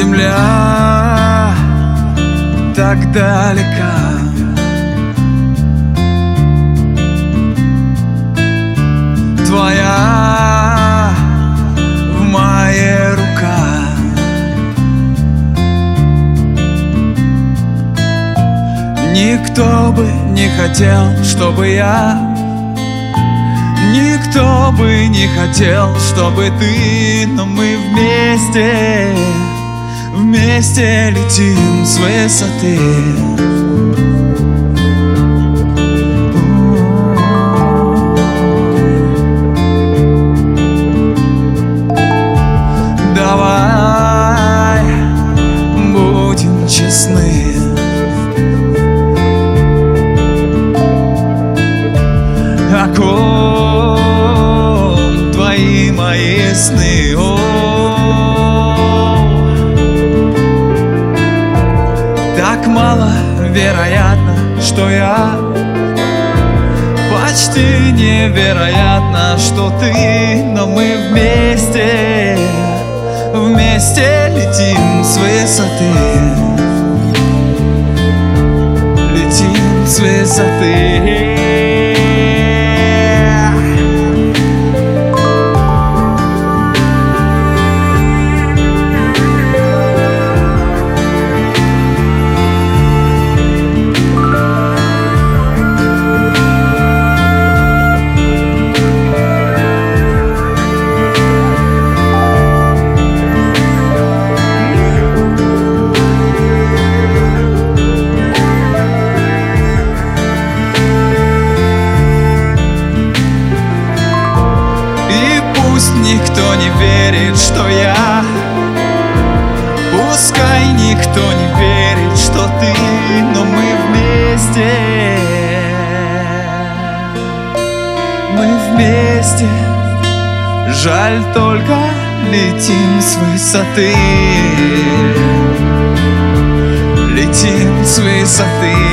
Земля так далека. Твоя в моей руках. Никто бы не хотел, чтобы я Никто бы не хотел, чтобы ты Но мы вместе Вместе летим с высоты. Давай будем честны. О твои мои сны? О, мало вероятно, что я Почти невероятно, что ты Но мы вместе Вместе летим с высоты. Летим с высоты никто не верит, что я. Пускай никто не верит, что ты Но мы вместе. Мы вместе. Жаль только летим с высоты. Летим с высоты